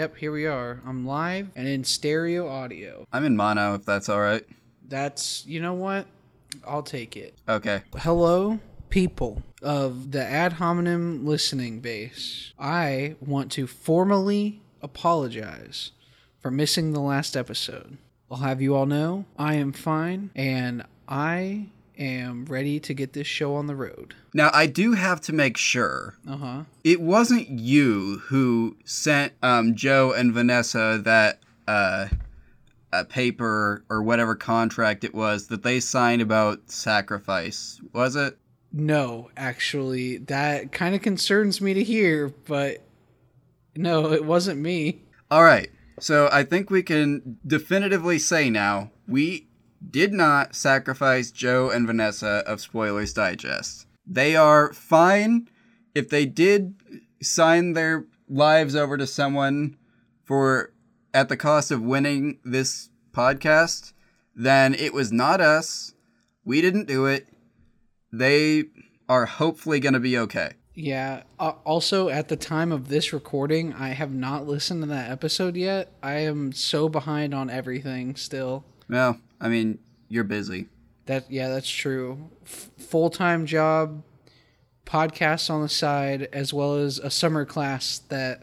Yep, here we are. I'm live and in stereo audio. I'm in mono, if that's all right. That's, you know what? I'll take it. Okay. Hello, people of the ad hominem listening base. I want to formally apologize for missing the last episode. I'll have you all know I am fine and I am ready to get this show on the road. Now, I do have to make sure Uh huh. it wasn't you who sent um, Joe and Vanessa that uh, a paper or whatever contract it was that they signed about sacrifice, was it? No, actually, that kind of concerns me to hear, but no, it wasn't me. All right. So I think we can definitively say now we did not sacrifice Joe and Vanessa of Spoilers Digest. They are fine if they did sign their lives over to someone for at the cost of winning this podcast, then it was not us. We didn't do it. They are hopefully going to be okay. Yeah. Uh, also, at the time of this recording, I have not listened to that episode yet. I am so behind on everything still. Well, I mean, you're busy. That yeah, that's true. F- Full time job, podcast on the side, as well as a summer class that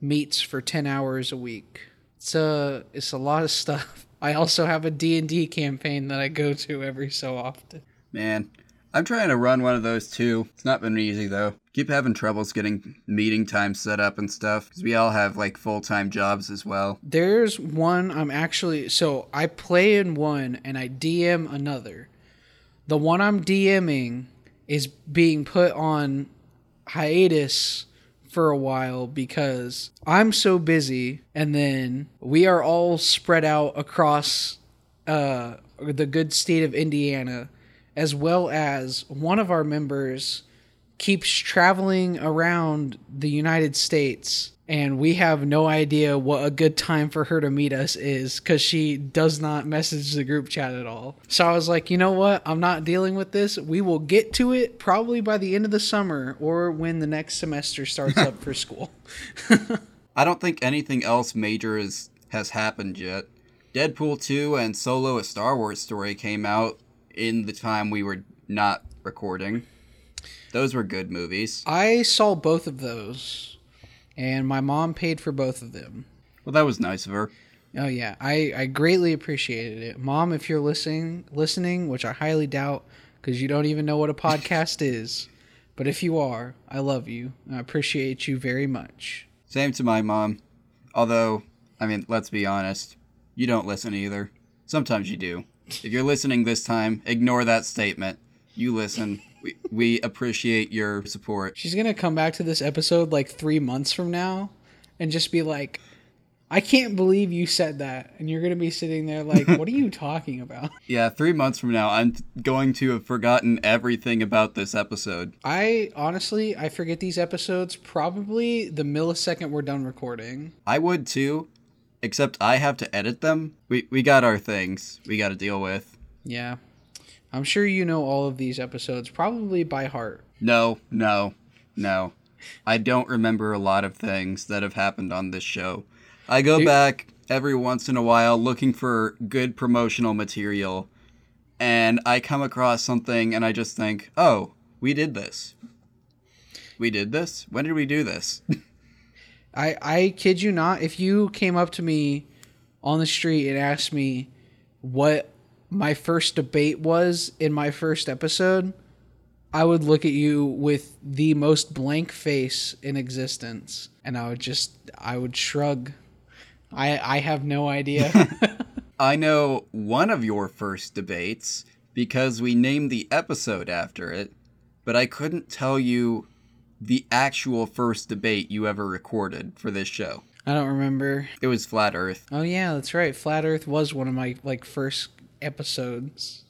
meets for ten hours a week. It's a it's a lot of stuff. I also have a D and D campaign that I go to every so often. Man, I'm trying to run one of those too. It's not been easy though. Keep having troubles getting meeting times set up and stuff because we all have like full time jobs as well. There's one I'm actually so I play in one and I DM another. The one I'm DMing is being put on hiatus for a while because I'm so busy and then we are all spread out across uh the good state of Indiana as well as one of our members keeps traveling around the United States and we have no idea what a good time for her to meet us is because she does not message the group chat at all. So I was like, you know what? I'm not dealing with this. We will get to it probably by the end of the summer or when the next semester starts up for school. I don't think anything else major is, has happened yet. Deadpool 2 and Solo a Star Wars story came out in the time we were not recording. Those were good movies. I saw both of those and my mom paid for both of them. Well, that was nice of her. Oh yeah, I, I greatly appreciated it, Mom. If you're listening, listening, which I highly doubt, because you don't even know what a podcast is, but if you are, I love you. I appreciate you very much. Same to my mom. Although, I mean, let's be honest, you don't listen either. Sometimes you do. If you're listening this time, ignore that statement. You listen. We, we appreciate your support. She's gonna come back to this episode like three months from now, and just be like, "I can't believe you said that," and you're gonna be sitting there like, "What are you talking about?" Yeah, three months from now, I'm going to have forgotten everything about this episode. I honestly, I forget these episodes probably the millisecond we're done recording. I would too, except I have to edit them. We, we got our things we got to deal with. Yeah. I'm sure you know all of these episodes probably by heart. No, no, no. I don't remember a lot of things that have happened on this show. I go Dude. back every once in a while looking for good promotional material, and I come across something and I just think, oh, we did this. We did this? When did we do this? I I kid you not, if you came up to me on the street and asked me what my first debate was in my first episode, I would look at you with the most blank face in existence and I would just I would shrug. I I have no idea. I know one of your first debates because we named the episode after it, but I couldn't tell you the actual first debate you ever recorded for this show. I don't remember. It was Flat Earth. Oh yeah, that's right. Flat Earth was one of my like first episodes.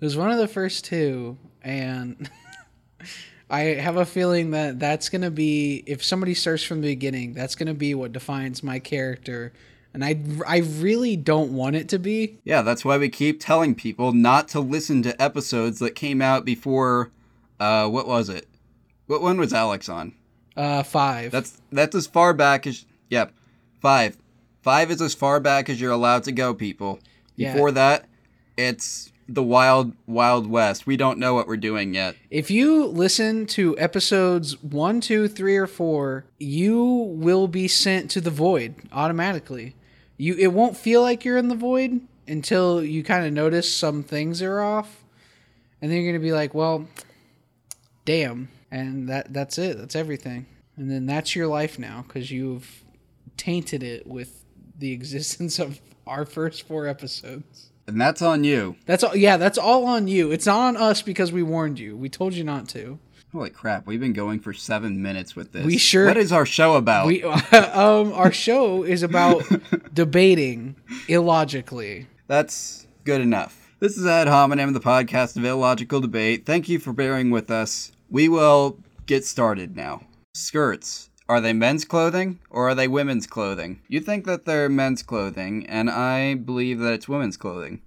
It was one of the first two, and I have a feeling that that's gonna be if somebody starts from the beginning, that's gonna be what defines my character, and I I really don't want it to be. Yeah, that's why we keep telling people not to listen to episodes that came out before. Uh, what was it? What one was Alex on? Uh, five. That's that's as far back as. Yep. Five. Five is as far back as you're allowed to go, people. Yeah. Before that, it's the wild, wild west. We don't know what we're doing yet. If you listen to episodes one, two, three, or four, you will be sent to the void automatically. You it won't feel like you're in the void until you kind of notice some things are off, and then you're gonna be like, "Well, damn," and that that's it. That's everything, and then that's your life now because you've tainted it with the existence of our first four episodes. And that's on you. That's all. Yeah, that's all on you. It's not on us because we warned you. We told you not to. Holy crap, we've been going for seven minutes with this. We sure- What is our show about? We um our show is about debating illogically. That's good enough. This is Ad Hominem, the podcast of illogical debate. Thank you for bearing with us. We will get started now. Skirts. Are they men's clothing or are they women's clothing? You think that they're men's clothing, and I believe that it's women's clothing.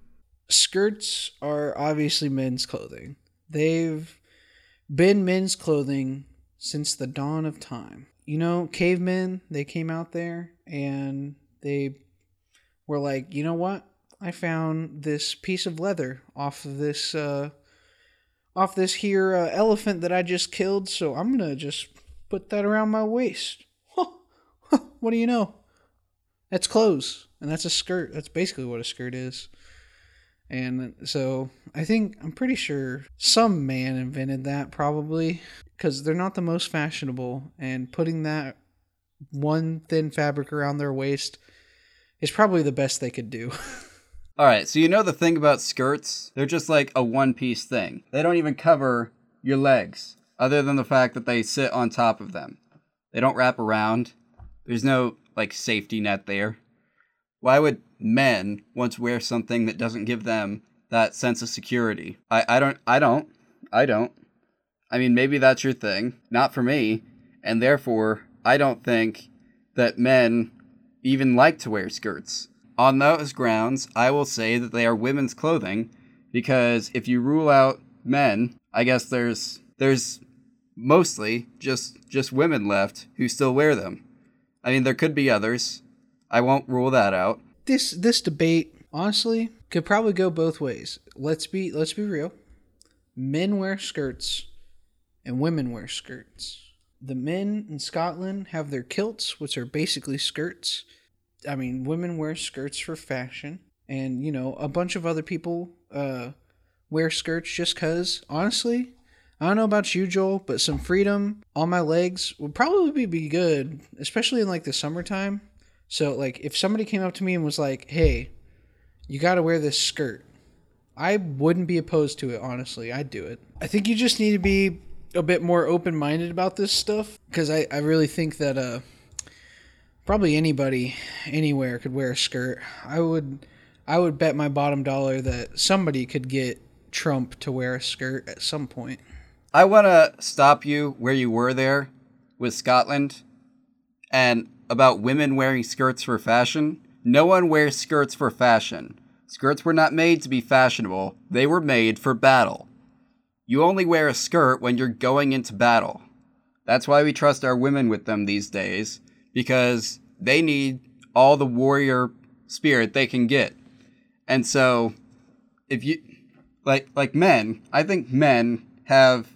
Skirts are obviously men's clothing. They've been men's clothing since the dawn of time. You know, cavemen, they came out there and they were like, "You know what? I found this piece of leather off of this uh off this here uh, elephant that I just killed, so I'm to just put that around my waist." what do you know? That's clothes, and that's a skirt. That's basically what a skirt is. And so I think I'm pretty sure some man invented that probably because they're not the most fashionable, and putting that one thin fabric around their waist is probably the best they could do. All right, so you know the thing about skirts? They're just like a one piece thing. They don't even cover your legs, other than the fact that they sit on top of them. They don't wrap around. There's no like safety net there. Why would men want to wear something that doesn't give them that sense of security? I, I don't I don't. I don't. I mean maybe that's your thing. Not for me. And therefore I don't think that men even like to wear skirts. On those grounds, I will say that they are women's clothing because if you rule out men, I guess there's there's mostly just just women left who still wear them. I mean, there could be others. I won't rule that out. this this debate honestly could probably go both ways. Let's be let's be real. Men wear skirts and women wear skirts. The men in Scotland have their kilts, which are basically skirts. I mean, women wear skirts for fashion, and you know, a bunch of other people uh, wear skirts just cause. Honestly, I don't know about you, Joel, but some freedom on my legs would probably be good, especially in like the summertime. So, like, if somebody came up to me and was like, "Hey, you got to wear this skirt," I wouldn't be opposed to it. Honestly, I'd do it. I think you just need to be a bit more open-minded about this stuff because I, I really think that uh probably anybody anywhere could wear a skirt. I would I would bet my bottom dollar that somebody could get Trump to wear a skirt at some point. I want to stop you where you were there with Scotland and about women wearing skirts for fashion. No one wears skirts for fashion. Skirts were not made to be fashionable, they were made for battle. You only wear a skirt when you're going into battle. That's why we trust our women with them these days, because they need all the warrior spirit they can get. And so, if you like like men, I think men have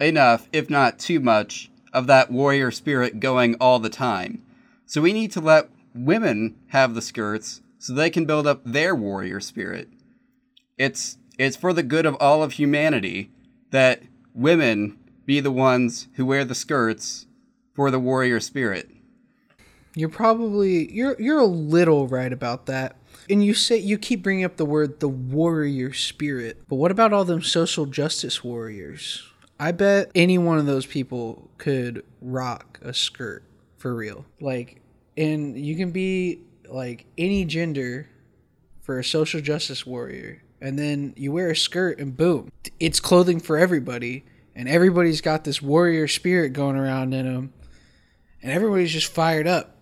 enough, if not too much, of that warrior spirit going all the time. So we need to let women have the skirts so they can build up their warrior spirit. It's it's for the good of all of humanity that women be the ones who wear the skirts for the warrior spirit. You're probably you're you're a little right about that. And you say you keep bringing up the word the warrior spirit. But what about all them social justice warriors? I bet any one of those people could rock a skirt for real. Like and you can be like any gender for a social justice warrior and then you wear a skirt and boom, it's clothing for everybody and everybody's got this warrior spirit going around in them and everybody's just fired up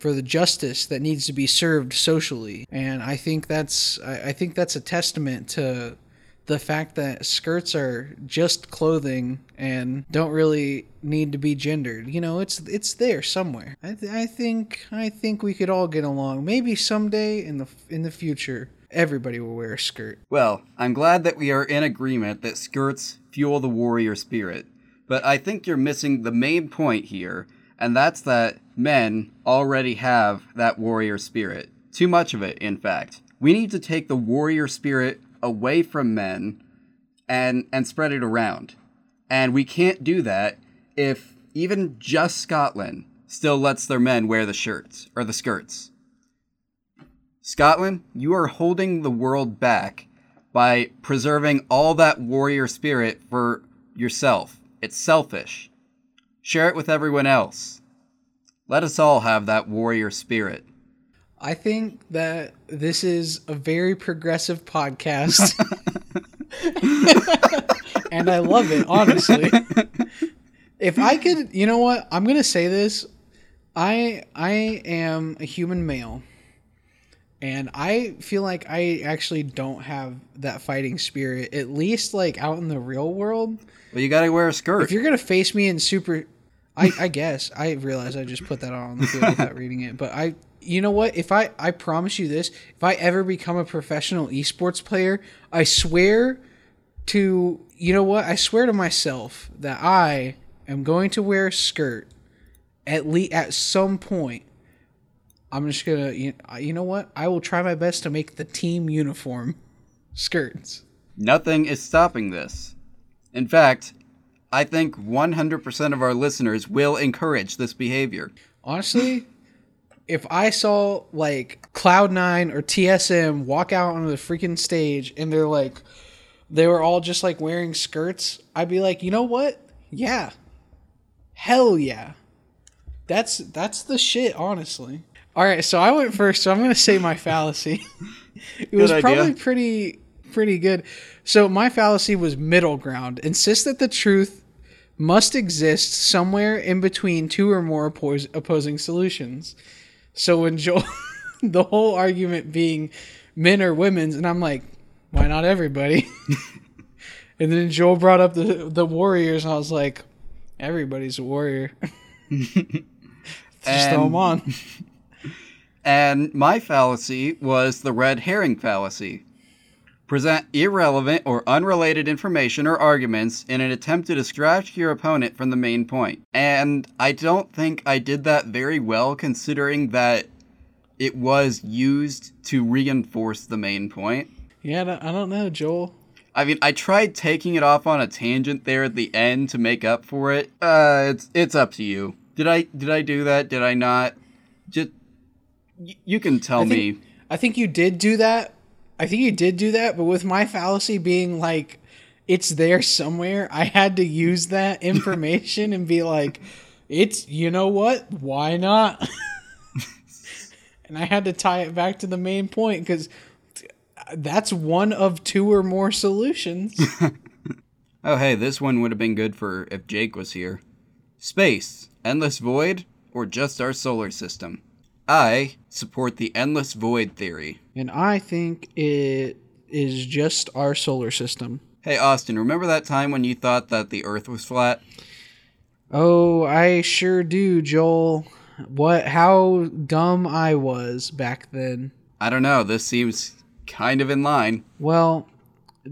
for the justice that needs to be served socially and i think that's i, I think that's a testament to the fact that skirts are just clothing and don't really need to be gendered. You know, it's it's there somewhere. I, th- I think I think we could all get along. Maybe someday in the in the future, everybody will wear a skirt. Well, I'm glad that we are in agreement that skirts fuel the warrior spirit. But I think you're missing the main point here, and that's that men already have that warrior spirit. Too much of it, in fact. We need to take the warrior spirit away from men and and spread it around. And we can't do that if even just Scotland still lets their men wear the shirts or the skirts. Scotland, you are holding the world back by preserving all that warrior spirit for yourself. It's selfish. Share it with everyone else. Let us all have that warrior spirit. I think that this is a very progressive podcast. and I love it, honestly. If I could, you know what? I'm going to say this. I I am a human male. And I feel like I actually don't have that fighting spirit at least like out in the real world. But you got to wear a skirt. If you're going to face me in super I, I guess I realize I just put that on the field without reading it, but I you know what? If I I promise you this, if I ever become a professional esports player, I swear to you know what? I swear to myself that I am going to wear a skirt at least at some point. I'm just gonna you, you know what? I will try my best to make the team uniform skirts. Nothing is stopping this. In fact, I think 100% of our listeners will encourage this behavior. Honestly, if I saw like Cloud9 or TSM walk out onto the freaking stage and they're like, they were all just like wearing skirts, I'd be like, you know what? Yeah. Hell yeah. That's that's the shit, honestly. All right, so I went first, so I'm gonna say my fallacy. it was idea. probably pretty pretty good. So my fallacy was middle ground. Insist that the truth must exist somewhere in between two or more oppos- opposing solutions. So when Joel, the whole argument being men or women's, and I'm like, why not everybody? and then Joel brought up the the Warriors, and I was like, everybody's a warrior. Just throw them on. And my fallacy was the red herring fallacy. Present irrelevant or unrelated information or arguments in an attempt to distract your opponent from the main point. And I don't think I did that very well considering that it was used to reinforce the main point. Yeah, I don't, know, Joel. I mean, I tried taking it off on a tangent there at the end to make up for it. Uh, it's it's up to you. Did I did I do that? Did I not? Just you can tell I me. I think you did do that. I think you did do that, but with my fallacy being like, it's there somewhere, I had to use that information and be like, it's, you know what? Why not? and I had to tie it back to the main point because that's one of two or more solutions. Oh, hey, this one would have been good for if Jake was here. Space, endless void, or just our solar system? I support the endless void theory. and I think it is just our solar system. Hey, Austin, remember that time when you thought that the Earth was flat? Oh, I sure do, Joel. What how dumb I was back then. I don't know, this seems kind of in line. Well,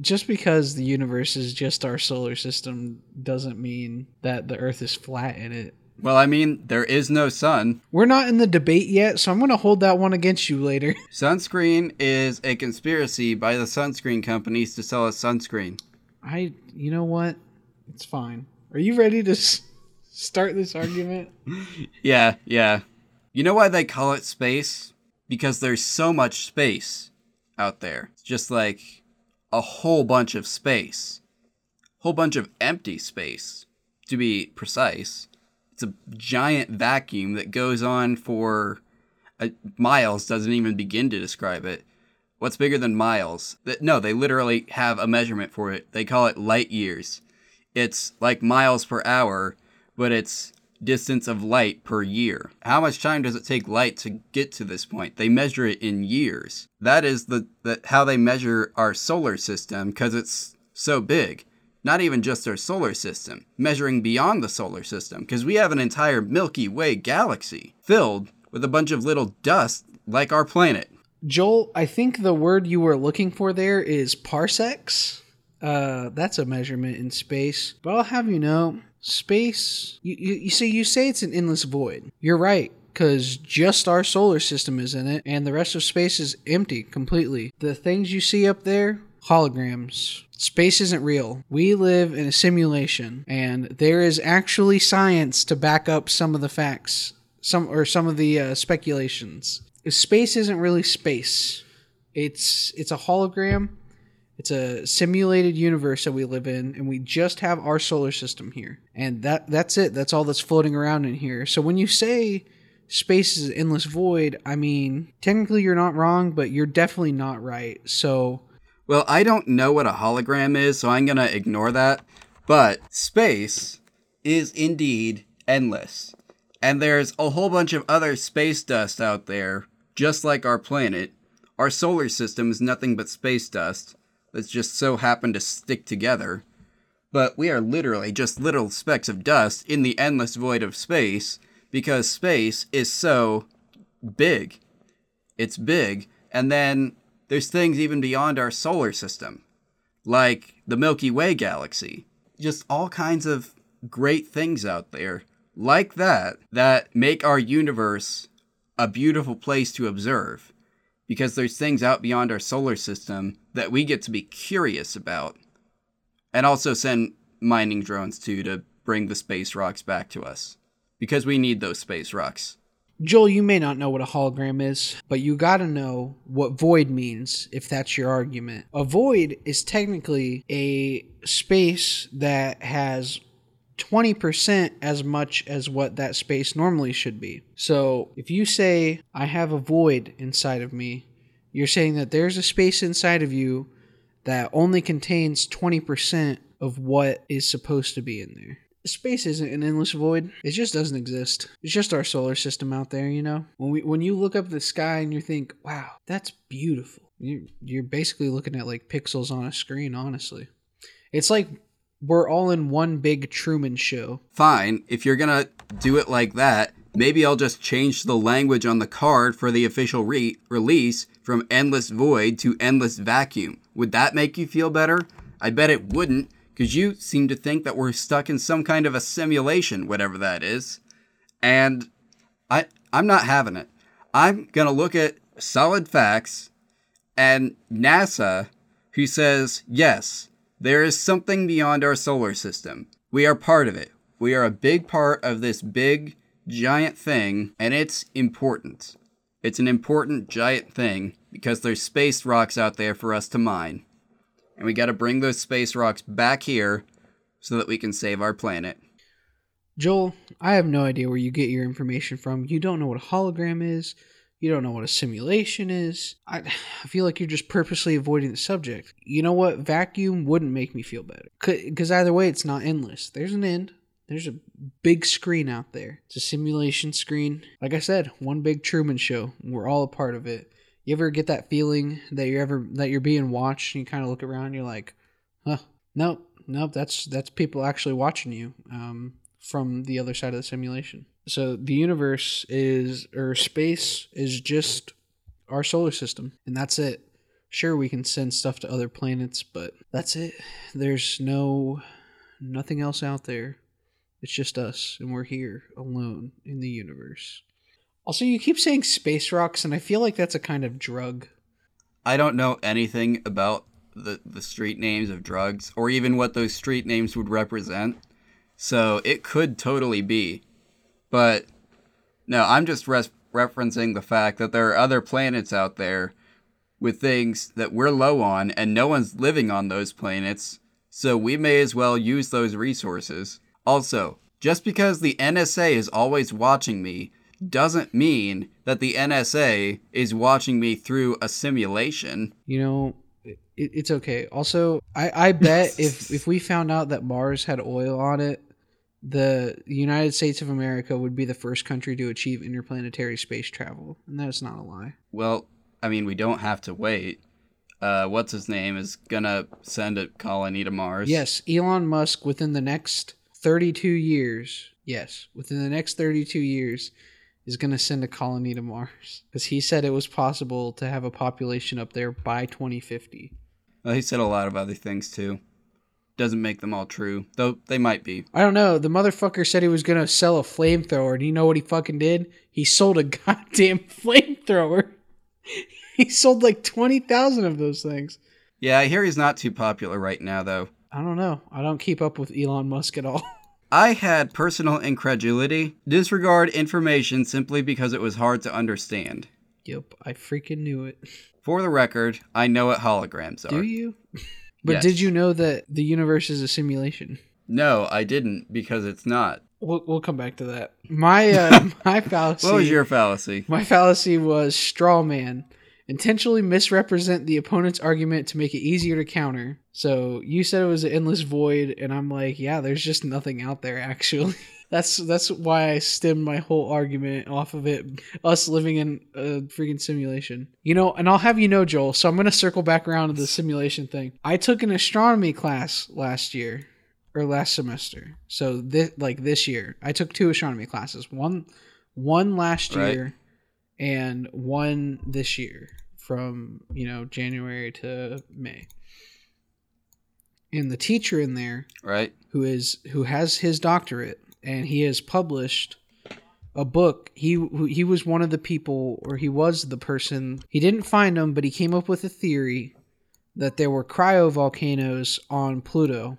just because the universe is just our solar system doesn't mean that the earth is flat in it. Well, I mean, there is no sun. We're not in the debate yet, so I'm going to hold that one against you later. Sunscreen is a conspiracy by the sunscreen companies to sell us sunscreen. I you know what? It's fine. Are you ready to s- start this argument? Yeah, yeah. You know why they call it space? Because there's so much space out there. It's just like a whole bunch of space. Whole bunch of empty space, to be precise. It's a giant vacuum that goes on for uh, miles, doesn't even begin to describe it. What's bigger than miles? No, they literally have a measurement for it. They call it light years. It's like miles per hour, but it's distance of light per year. How much time does it take light to get to this point? They measure it in years. That is the, the how they measure our solar system because it's so big. Not even just our solar system, measuring beyond the solar system because we have an entire Milky Way galaxy filled with a bunch of little dust like our planet. Joel, I think the word you were looking for there is parsecs. Uh, that's a measurement in space. But I'll have you know, space. You, you, you see, you say it's an endless void. You're right, because just our solar system is in it, and the rest of space is empty completely. The things you see up there, holograms. Space isn't real. We live in a simulation, and there is actually science to back up some of the facts, some or some of the uh, speculations. Space isn't really space. It's it's a hologram. It's a simulated universe that we live in, and we just have our solar system here, and that that's it. That's all that's floating around in here. So when you say space is an endless void, I mean technically you're not wrong, but you're definitely not right. So Well, I don't know what a hologram is, so I'm going to ignore that. But space is indeed endless. And there's a whole bunch of other space dust out there, just like our planet. Our solar system is nothing but space dust that's just so happened to stick together. But we are literally just little specks of dust in the endless void of space because space is so big. It's big. And then there's things even beyond our solar system, like the Milky Way galaxy. Just all kinds of great things out there like that that make our universe a beautiful place to observe because there's things out beyond our solar system that we get to be curious about and also send mining drones to to bring the space rocks back to us because we need those space rocks. Joel, you may not know what a hologram is, but you gotta know what void means if that's your argument. A void is technically a space that has 20% as much as what that space normally should be. So if you say, I have a void inside of me, you're saying that there's a space inside of you that only contains 20% of what is supposed to be in there. Space isn't an endless void. It just doesn't exist. It's just our solar system out there, you know? When we when you look up the sky and you think, "Wow, that's beautiful." You you're basically looking at like pixels on a screen, honestly. It's like we're all in one big Truman show. Fine, if you're gonna do it like that, maybe I'll just change the language on the card for the official re- release from endless void to endless vacuum. Would that make you feel better? I bet it wouldn't, because you seem to think that we're stuck in some kind of a simulation, whatever that is. And I I'm not having it. I'm gonna look at solid facts and NASA, who says, yes, there is something beyond our solar system. We are part of it. We are a big part of this big, giant thing, and it's important. It's an important, giant thing because there's space rocks out there for us to mine. And we gotta bring those space rocks back here so that we can save our planet. Joel, I have no idea where you get your information from. You don't know what a hologram is. You don't know what a simulation is. I, I feel like you're just purposely avoiding the subject. You know what? Vacuum wouldn't make me feel better. Because either way, it's not endless. There's an end. There's a big screen out there. It's a simulation screen. Like I said, one big Truman show. We're all a part of it. You ever get that feeling that you're ever that you're being watched and you kind of look around and you're like, huh, nope, nope, that's that's people actually watching you um, from the other side of the simulation. So the universe is or space is just our solar system, and that's it. Sure, we can send stuff to other planets, but that's it. There's no nothing else out there. It's just us, and we're here alone in the universe. Also, you keep saying space rocks, and I feel like that's a kind of drug. I don't know anything about the, the street names of drugs or even what those street names would represent. So it could totally be. But no, I'm just res- referencing the fact that there are other planets out there with things that we're low on and no one's living on those planets. So we may as well use those resources. Also, just because the NSA is always watching me doesn't mean that the NSA is watching me through a simulation. You know, it, it's okay. Also, I, I bet if if we found out that Mars had oil on it, the United States of America would be the first country to achieve interplanetary space travel, and that's not a lie. Well, I mean, we don't have to wait. Uh, what's his name is gonna send a colony to Mars. Yes, Elon Musk within the next 32 years, yes, within the next 32 years is going to send a colony to Mars cuz he said it was possible to have a population up there by 2050. Well, he said a lot of other things too. Doesn't make them all true, though they might be. I don't know. The motherfucker said he was going to sell a flamethrower, and you know what he fucking did? He sold a goddamn flamethrower. he sold like 20,000 of those things. Yeah, I hear he's not too popular right now, though. I don't know. I don't keep up with Elon Musk at all. I had personal incredulity, disregard information simply because it was hard to understand. yep, I freaking knew it. For the record, I know what holograms are. Do you? But Yes. did you know that the universe is a simulation? No, I didn't because it's not. We'll, we'll come back to that. My uh, my fallacy. What was your fallacy? My fallacy was straw man. Intentionally misrepresent the opponent's argument to make it easier to counter. So you said it was an endless void, and I'm like, yeah, there's just nothing out there actually. That's that's why I stemmed my whole argument off of it. Us living in a freaking simulation, you know. And I'll have you know, Joel. So I'm gonna circle back around to the simulation thing. I took an astronomy class last year or last semester. So this like this year, I took two astronomy classes. One one last Right. year and one this year from, you know, January to May. And the teacher in there Right? who is who has his doctorate and he has published a book he he was one of the people or he was the person he didn't find them but he came up with a theory that there were cryovolcanoes on Pluto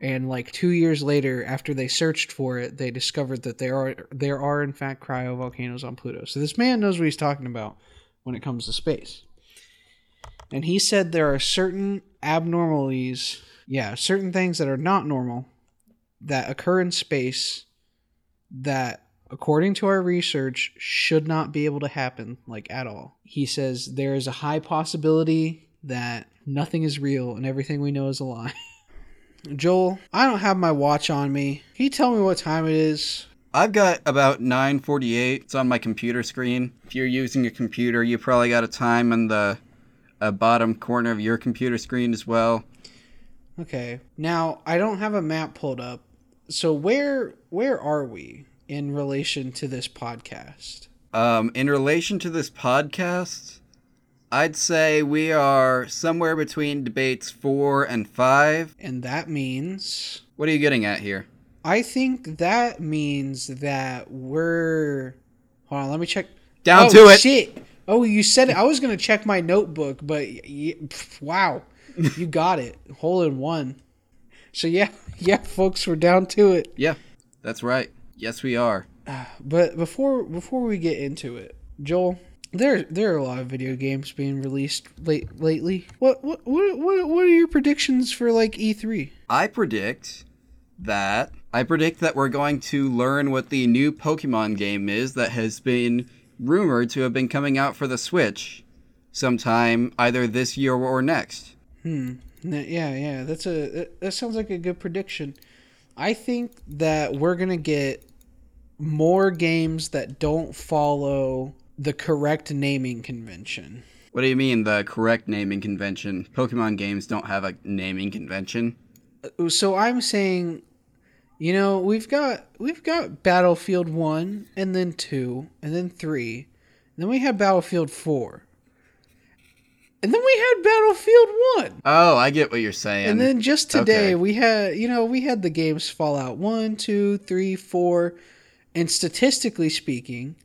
and like 2 years later after they searched for it they discovered that there are there are in fact cryovolcanoes on Pluto so this man knows what he's talking about when it comes to space. And he said there are certain abnormalities yeah certain things that are not normal that occur in space that according to our research should not be able to happen like at all. He says there is a high possibility that nothing is real and everything we know is a lie. Joel i don't have my watch on me. Can you tell me what time it is I've got about 948. It's on my computer screen. If you're using a computer, you probably got a time in the uh, bottom corner of your computer screen as well. okay now i don't have a map pulled up so where where are we in relation to this podcast Um, in relation to this podcast, I'd say we are somewhere between debates four and five. and that means What are you getting at here? I think that means that we're. Hold on, let me check. Down oh, to it. Shit. Oh, you said it. I was gonna check my notebook, but y- pff, wow, you got it. Hole in one. So yeah, yeah, folks, we're down to it. Yeah, that's right. Yes, we are. Ah, but before before we get into it, Joel, there there are a lot of video games being released late lately. What what what what, what are your predictions for like E E3? I predict that I predict that we're going to learn what the new Pokemon game is that has been rumored to have been coming out for the Switch sometime either this year or next. Hmm. Yeah, yeah. That's a that- sounds like a good prediction. I think that we're gonna get more games that don't follow the correct naming convention. What do you mean the correct naming convention? Pokemon games don't have a naming convention. Uh, So I'm saying, you know, we've got we've got Battlefield One, and then two, and then three, and then we had Battlefield Four, and then we had Battlefield One. Oh, I get what you're saying. And then just today Okay. we had, you know, we had the games Fallout 1, 2, 3, 4, and statistically speaking,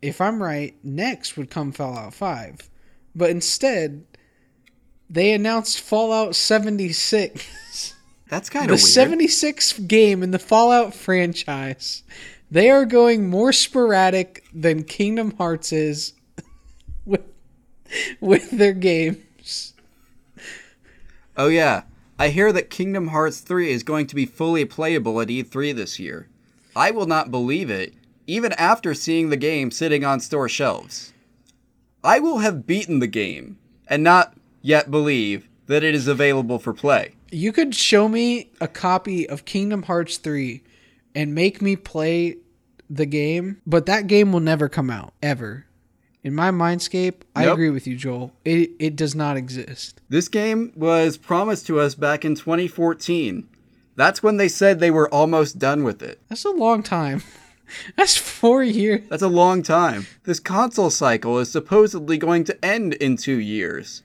if I'm right, next would come Fallout 5. But instead, they announced Fallout 76. That's kind the of weird. 76th game in the Fallout franchise. They are going more sporadic than Kingdom Hearts is with with their games. Oh yeah, I hear that Kingdom Hearts 3 is going to be fully playable at E3 this year. I will not believe it, even after seeing the game sitting on store shelves. I will have beaten the game and not yet believe that it is available for play. You could show me a copy of Kingdom Hearts 3 and make me play the game, but that game will never come out ever. In my mindscape, I Nope. agree with you, Joel. It it does not exist. This game was promised to us back in 2014. That's when they said they were almost done with it. That's a long time. That's 4 years. That's a long time. This console cycle is supposedly going to end in two years.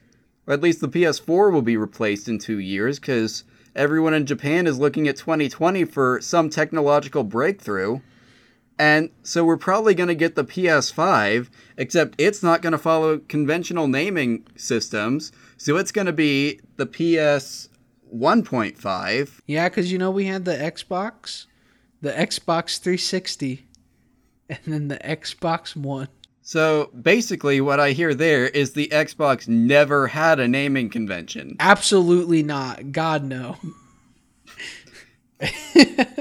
Or at least the PS4 will be replaced in two years because everyone in Japan is looking at 2020 for some technological breakthrough. And so we're probably going to get the PS5, except it's not going to follow conventional naming systems. So it's going to be the PS 1.5. Yeah, cuz you know we had the Xbox, the Xbox 360, and then the Xbox 1. So basically, what I hear there is the Xbox never had a naming convention. Absolutely not. God no.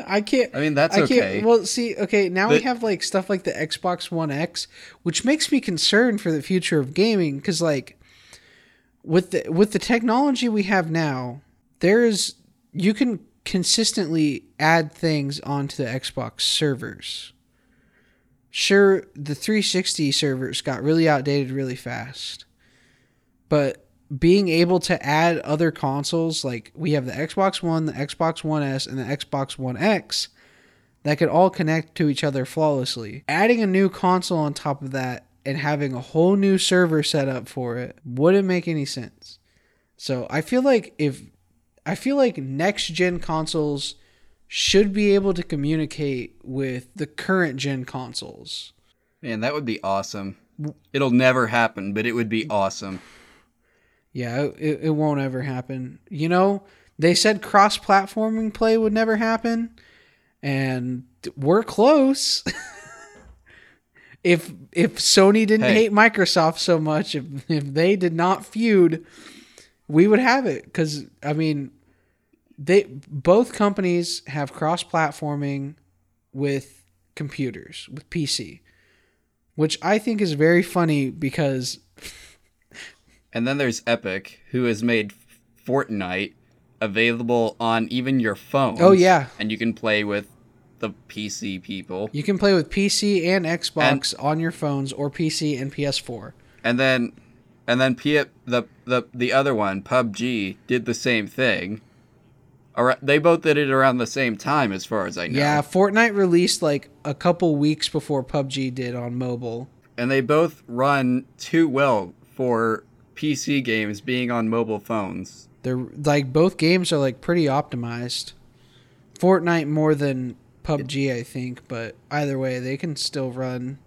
I can't. I mean, that's I okay. can't. Well, see, okay, now we have like stuff like the Xbox One X, which makes me concerned for the future of gaming because, like, with the with the technology we have now, there's you can consistently add things onto the Xbox servers. Sure, the 360 servers got really outdated really fast, but being able to add other consoles like we have the Xbox One, the Xbox One S, and the Xbox One X that could all connect to each other flawlessly. Adding a new console on top of that and having a whole new server set up for it wouldn't make any sense. So I feel like if I feel like next gen consoles should be able to communicate with the current gen consoles. Man, that would be awesome. It'll never happen, but it would be awesome. Yeah, it, it won't ever happen. You know, they said cross platforming play would never happen, and we're close. if if Sony didn't Hey. hate Microsoft so much, if, if they did not feud, we would have it. Because I mean, they both companies have cross platforming with computers with PC, which I think is very funny because And then there's Epic, who has made Fortnite available on even your phone. Oh, yeah. And you can play with the PC people. You can play with PC and Xbox on your phones or PC and PS4. And then and then P- the the the other one, PUBG, did the same thing. They both did it around the same time as far as I know. Yeah, Fortnite released like a couple weeks before PUBG did on mobile. And they both run too well for PC games being on mobile phones. They're like both games are like pretty optimized. Fortnite more than PUBG, I think, but either way, they can still run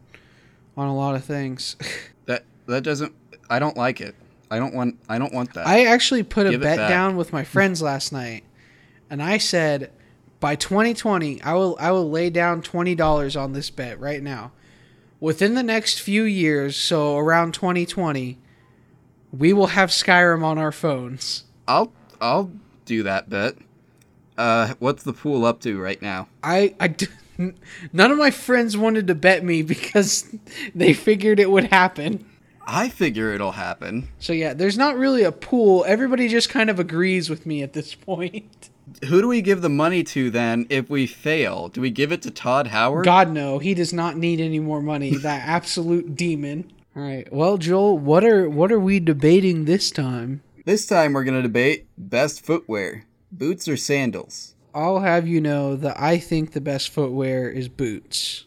on a lot of things. That that doesn't I don't like it. I don't want I don't want that. I actually put a Give it bet down with my friends last night, and I said by 2020 I will I will lay down twenty dollars on this bet right now. Within the next few years, so around 2020, we will have Skyrim on our phones. I'll I'll do that bet. Uh, what's the pool up to right now? I I d- none of my friends wanted to bet me because they figured it would happen. I figure it'll happen. So yeah, there's not really a pool. Everybody just kind of agrees with me at this point. Who do we give the money to then if we fail? Do we give it to Todd Howard? God no, he does not need any more money. That absolute demon. All right. Well, Joel, what are what are we debating this time? This time we're gonna debate best footwear: boots or sandals. I'll have you know that I think the best footwear is boots,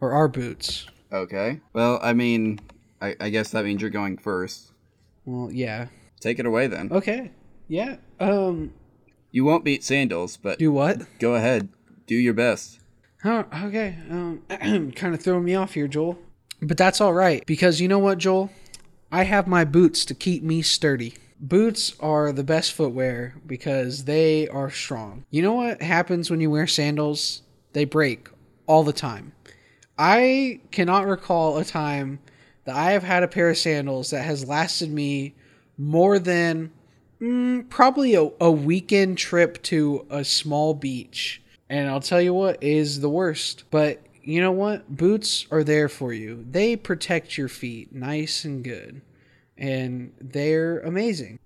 or our boots. Okay. Well, I mean, I, I guess that means you're going first. Well, yeah. Take it away then. Okay. Yeah. Um. You won't beat sandals, but Do what? go ahead. Do your best. Oh, okay. Um, kind of throwing me off here, Joel. But that's all right because you know what, Joel? I have my boots to keep me sturdy. Boots are the best footwear because they are strong. You know what happens when you wear sandals? They break all the time. I cannot recall a time that I have had a pair of sandals that has lasted me more than mm, probably a, a weekend trip to a small beach. And I'll tell you what is the worst. But you know what? Boots are there for you. They protect your feet nice and good. And they're amazing.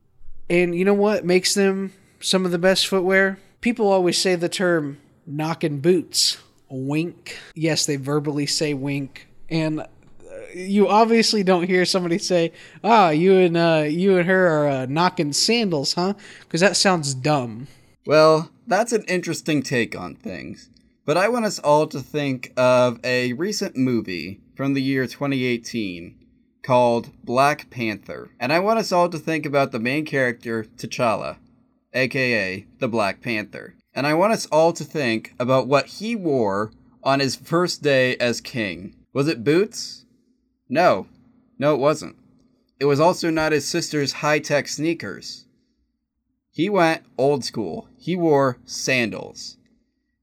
And you know what makes them some of the best footwear? People always say the term knocking boots. Wink. Yes, they verbally say wink. And you obviously don't hear somebody say, "Ah, you and uh, you and her are uh, knocking sandals, huh?" Because that sounds dumb. Well, that's an interesting take on things. But I want us all to think of a recent movie from the year 2018 called Black Panther. And I want us all to think about the main character, T'Challa, aka the Black Panther. And I want us all to think about what he wore on his first day as king. Was it boots? No. No, it wasn't. It was also not his sister's high tech sneakers. He went old school. He wore sandals.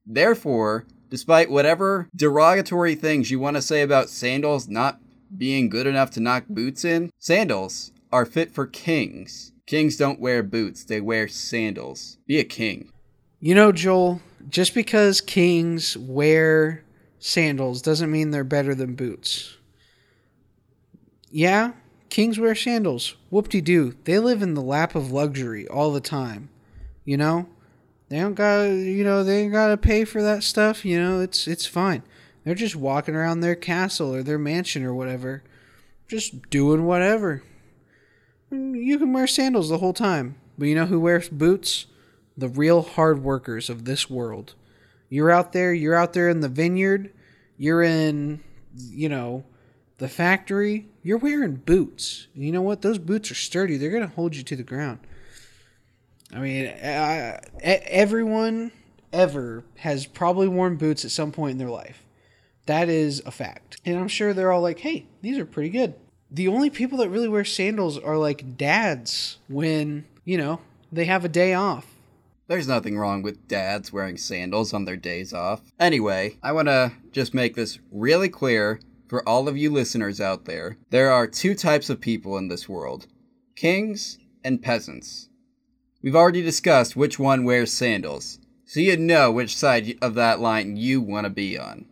Therefore, despite whatever derogatory things you want to say about sandals not being good enough to knock boots in, sandals are fit for kings. Kings don't wear boots, they wear sandals. Be a king. You know, Joel, just because kings wear sandals doesn't mean they're better than boots. Yeah, kings wear sandals. Whoop de doo. They live in the lap of luxury all the time. You know? They don't got you know, they ain't gotta pay for that stuff, you know, it's it's fine. They're just walking around their castle or their mansion or whatever. Just doing whatever. You can wear sandals the whole time. But you know who wears boots? The real hard workers of this world. You're out there, you're out there in the vineyard, you're in, you know, the factory, you're wearing boots. You know what? Those boots are sturdy. They're going to hold you to the ground. I mean, I, everyone ever has probably worn boots at some point in their life. That is a fact. And I'm sure they're all like, hey, these are pretty good. The only people that really wear sandals are like dads when, you know, they have a day off. There's nothing wrong with dads wearing sandals on their days off. Anyway, I want to just make this really clear for all of you listeners out there. There are two types of people in this world kings and peasants. We've already discussed which one wears sandals, so you know which side of that line you want to be on.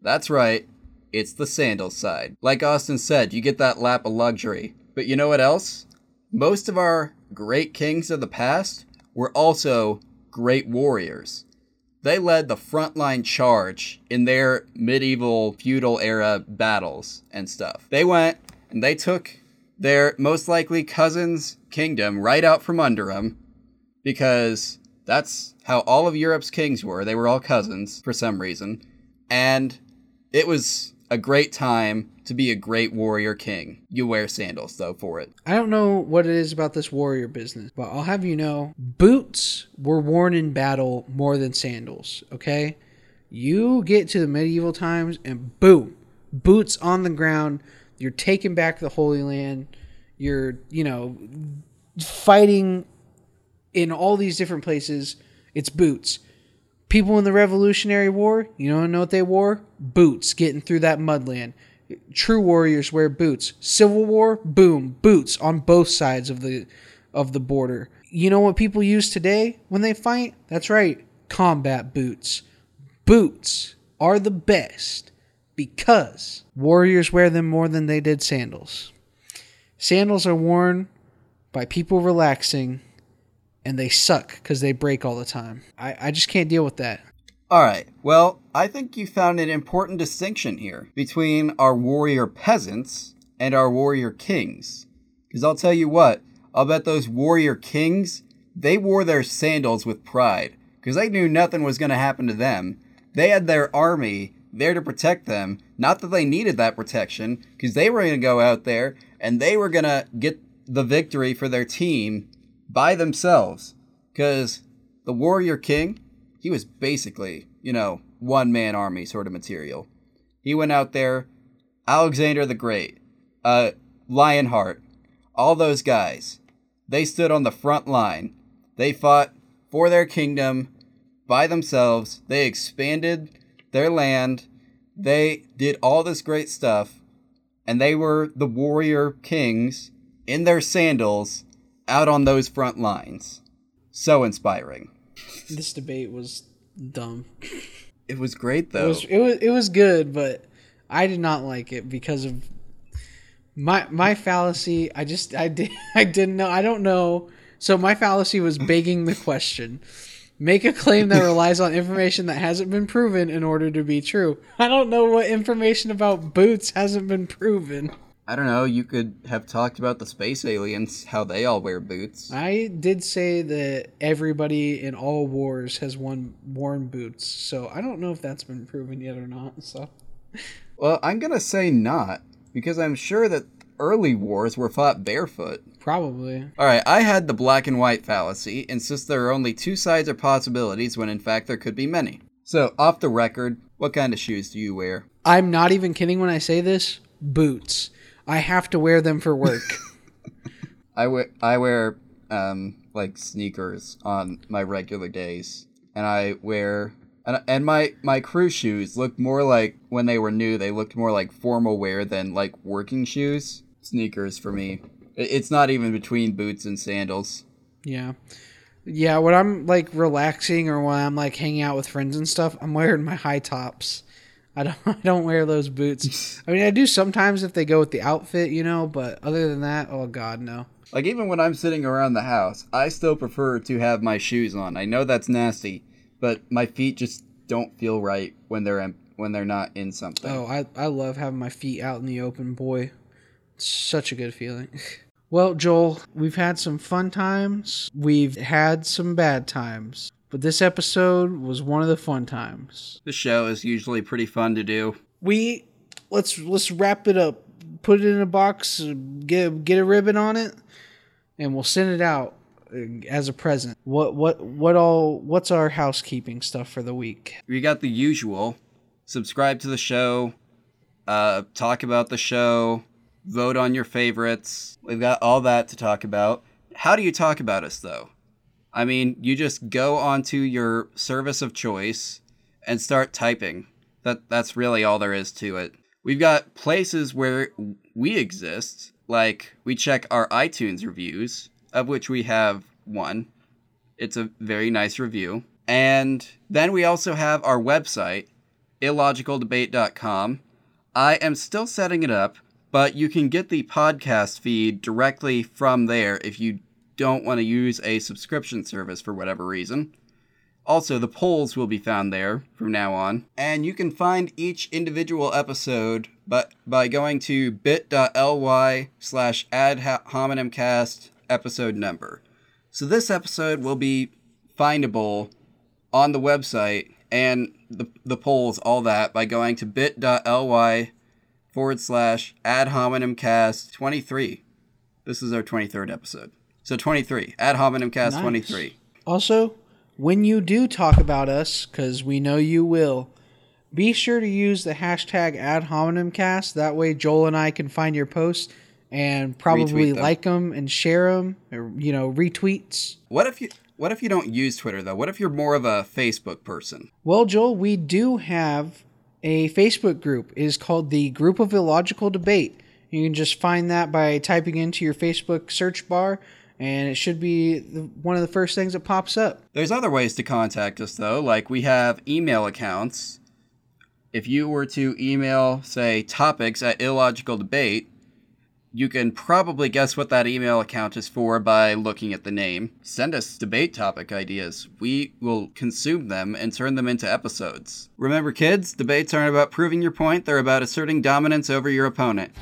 That's right, it's the sandal side. Like Austin said, you get that lap of luxury. But you know what else? Most of our great kings of the past were also great warriors. They led the frontline charge in their medieval feudal era battles and stuff. They went and they took their most likely cousin's kingdom right out from under them because that's how all of Europe's kings were. They were all cousins for some reason. And it was a great time to be a great warrior king. You wear sandals, though, for it. I don't know what it is about this warrior business, but I'll have you know boots were worn in battle more than sandals, okay? You get to the medieval times and boom, boots on the ground you're taking back the Holy Land. You're, you know, fighting in all these different places. It's boots. People in the Revolutionary War, you don't know what they wore? Boots getting through that mudland. True warriors wear boots. Civil War, boom, boots on both sides of the of the border. You know what people use today when they fight? That's right, combat boots. Boots are the best because warriors wear them more than they did sandals. Sandals are worn by people relaxing and they suck because they break all the time. I, I just can't deal with that. All right. Well, I think you found an important distinction here between our warrior peasants and our warrior kings. Because I'll tell you what, I'll bet those warrior kings, they wore their sandals with pride because they knew nothing was going to happen to them. They had their army there to protect them. Not that they needed that protection, because they were going to go out there and they were going to get the victory for their team by themselves. Because the Warrior King, he was basically, you know, one man army sort of material. He went out there, Alexander the Great, uh, Lionheart, all those guys. They stood on the front line. They fought for their kingdom by themselves. They expanded their land. They did all this great stuff, and they were the warrior kings in their sandals out on those front lines. So inspiring. This debate was dumb. It was great though. It was it was, it was good, but I did not like it because of my my fallacy. I just I did I didn't know. I don't know So my fallacy was begging the question. Make a claim that relies on information that hasn't been proven in order to be true. I don't know what information about boots hasn't been proven. I don't know. You could have talked about the space aliens, how they all wear boots. I did say that everybody in all wars has one worn boots, so I don't know if that's been proven yet or not. So, Well, I'm gonna say not because I'm sure that early wars were fought barefoot. probably. All right, I had the black and white fallacy, insist there are only two sides or possibilities when in fact there could be many. So, off the record, what kind of shoes do you wear? I'm not even kidding when I say this. Boots. I have to wear them for work. I wear I wear um like sneakers on my regular days, and I wear and, and my my crew shoes look more like when they were new. They looked more like formal wear than like working shoes. Sneakers for me. It's not even between boots and sandals. yeah. Yeah, when I'm like relaxing or when I'm like hanging out with friends and stuff, I'm wearing my high tops. I don't I don't wear those boots. I mean, I do sometimes if they go with the outfit, you know, but other than that, oh god, no. Like even when I'm sitting around the house, I still prefer to have my shoes on. I know that's nasty, but my feet just don't feel right when they're em- when they're not in something. Oh, I, I love having my feet out in the open, boy. It's such a good feeling. Well, Joel, we've had some fun times. We've had some bad times. But this episode was one of the fun times. The show is usually pretty fun to do. We let's let's wrap it up. Put it in a box, get get a ribbon on it, and we'll send it out uh, as a present. What what what all what's our housekeeping stuff for the week? We got the usual. Subscribe to the show, uh, talk about the show, vote on your favorites. We've got all that to talk about. How do you talk about us, though? I mean, you just go onto your service of choice and start typing. That that's really all there is to it. We've got places where we exist, like we check our iTunes reviews, of which we have one. It's a very nice review. And then we also have our website, illogicaldebate.com. I am still setting it up, but you can get the podcast feed directly from there if you don't want to use a subscription service for whatever reason. Also, the polls will be found there from now on. And you can find each individual episode but by going to bit.ly slash ad hominemcast episode number. So this episode will be findable on the website and the, the polls, all that, by going to bit.ly forward slash ad hominemcast 23. This is our 23rd episode. So 23, ad hominemcast Nice. 23. Also, when you do talk about us, because we know you will, be sure to use the hashtag ad hominemcast. That way, Joel and I can find your posts and probably them. like them and share them, or you know, retweets. What if you what if you don't use Twitter though? What if you're more of a Facebook person? Well, Joel, we do have a Facebook group. It is called the Group of Illogical Debate. You can just find that by typing into your Facebook search bar, and it should be one of the first things that pops up. There's other ways to contact us though, like we have email accounts. If you were to email, say, topics at illogical debate, you can probably guess what that email account is for by looking at the name. Send us debate topic ideas. We will consume them and turn them into episodes. Remember, kids, debates aren't about proving your point, they're about asserting dominance over your opponent.